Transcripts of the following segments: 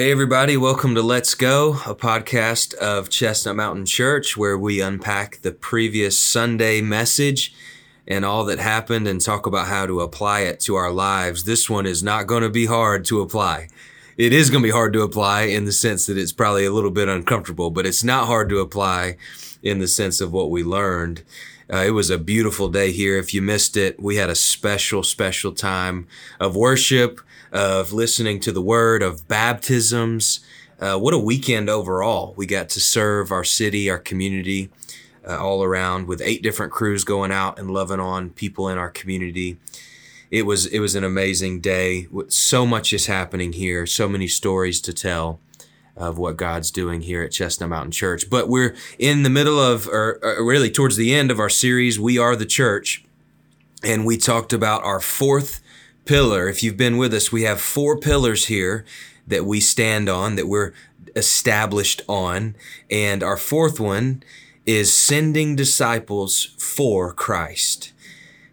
Hey, everybody, welcome to Let's Go, a podcast of Chestnut Mountain Church where we unpack the previous Sunday message and all that happened and talk about how to apply it to our lives. This one is not going to be hard to apply. It is going to be hard to apply in the sense that it's probably a little bit uncomfortable, but it's not hard to apply in the sense of what we learned. Uh, it was a beautiful day here. If you missed it, we had a special, special time of worship of listening to the word, of baptisms. Uh, what a weekend overall. We got to serve our city, our community, uh, all around with eight different crews going out and loving on people in our community. It was it was an amazing day. So much is happening here. So many stories to tell of what God's doing here at Chestnut Mountain Church. But we're in the middle of, or, or really towards the end of our series, We Are the Church, and we talked about our fourth pillar. If you've been with us, we have four pillars here that we stand on, that we're established on. And our fourth one is sending disciples for Christ.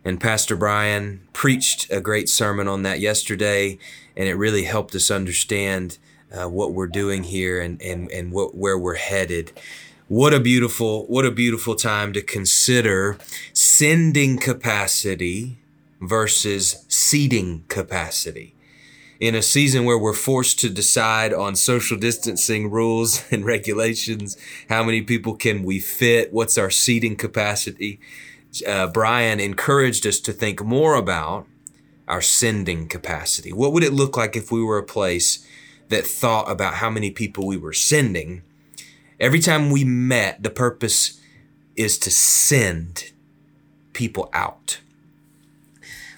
And Pastor Brian preached a great sermon on that yesterday, and it really helped us understand uh, what we're doing here and, and, and what, where we're headed. What a beautiful, what a beautiful time to consider sending capacity versus seating capacity. In a season where we're forced to decide on social distancing rules and regulations, how many people can we fit? What's our seating capacity? Uh, Brian encouraged us to think more about our sending capacity. What would it look like if we were a place that thought about how many people we were sending? Every time we met, the purpose is to send people out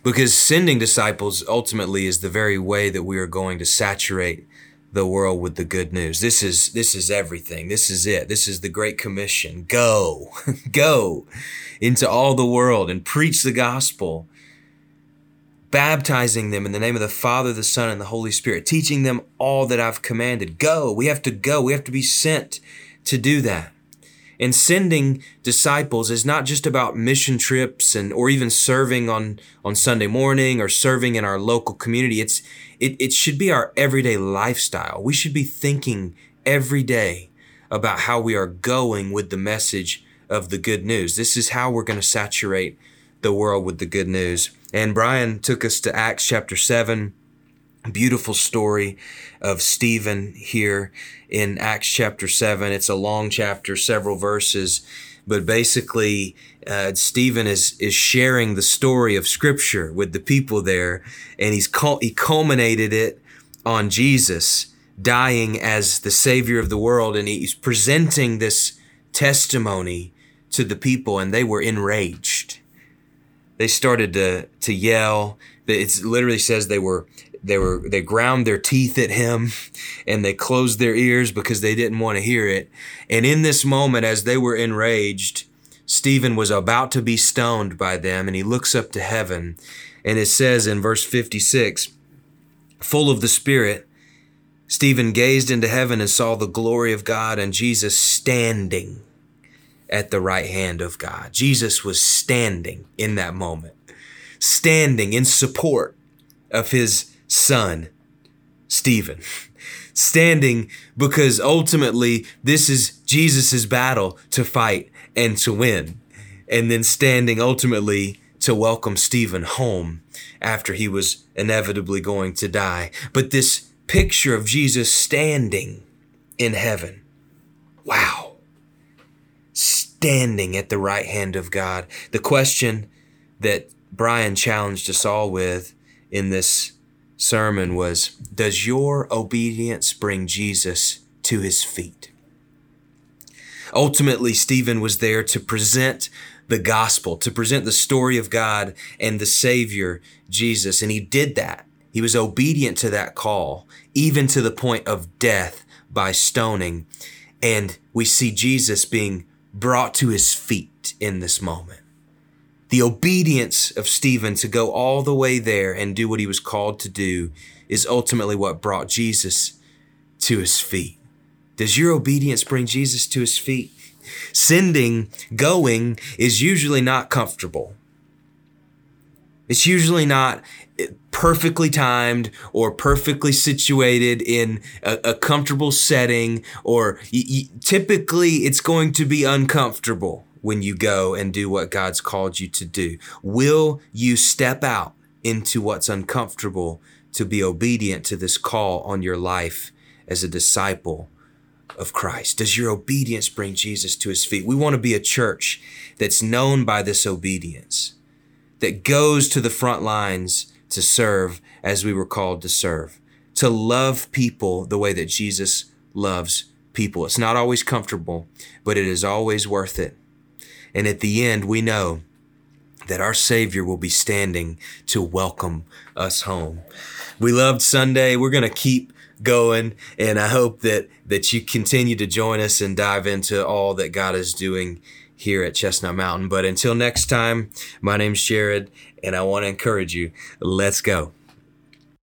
because sending disciples ultimately is the very way that we are going to saturate the world with the good news. This is this is everything. This is it. This is the great commission. Go. Go into all the world and preach the gospel. Baptizing them in the name of the Father, the Son, and the Holy Spirit, teaching them all that I've commanded. Go. We have to go. We have to be sent to do that. And sending disciples is not just about mission trips and or even serving on, on Sunday morning or serving in our local community. It's it, it should be our everyday lifestyle. We should be thinking every day about how we are going with the message of the good news. This is how we're going to saturate the world with the good news. And Brian took us to Acts chapter 7 beautiful story of Stephen here in Acts chapter 7. It's a long chapter, several verses, but basically, uh, Stephen is, is sharing the story of Scripture with the people there, and he's cul- he culminated it on Jesus dying as the Savior of the world, and he's presenting this testimony to the people, and they were enraged. They started to, to yell. It literally says they were they were they ground their teeth at him and they closed their ears because they didn't want to hear it. And in this moment as they were enraged stephen was about to be stoned by them and he looks up to heaven. And it says in verse 56 full of the spirit stephen gazed into heaven and saw the glory of god and jesus standing at the right hand of god jesus was standing in that moment standing in support of his son, Stephen. Standing because ultimately this is Jesus' battle to fight and to win. And then standing ultimately to welcome Stephen home after he was inevitably going to die. But this picture of Jesus standing in heaven. Wow. Standing at the right hand of God. The question that Brian challenged us all with in this sermon was Does your obedience bring Jesus to his feet? Ultimately, Stephen was there to present the gospel, to present the story of God and the Savior, Jesus. And he did that. He was obedient to that call, even to the point of death by stoning. And we see Jesus being brought to his feet in this moment. The obedience of Stephen to go all the way there and do what he was called to do is ultimately what brought Jesus to his feet. Does your obedience bring Jesus to his feet? Sending, going is usually not comfortable. It's usually not perfectly timed or perfectly situated in a, a comfortable setting, or y- y- typically it's going to be uncomfortable when you go and do what God's called you to do. Will you step out into what's uncomfortable to be obedient to this call on your life as a disciple of Christ? Does your obedience bring Jesus to his feet? We want to be a church that's known by this obedience, that goes to the front lines to serve as we were called to serve, to love people the way that Jesus loves people. It's not always comfortable, but it is always worth it. And at the end, we know that our Savior will be standing to welcome us home. We loved Sunday. We're going to keep going, and I hope that that you continue to join us and dive into all that God is doing here at Chestnut Mountain. But until next time, my name's Jared, and I want to encourage you. Let's go.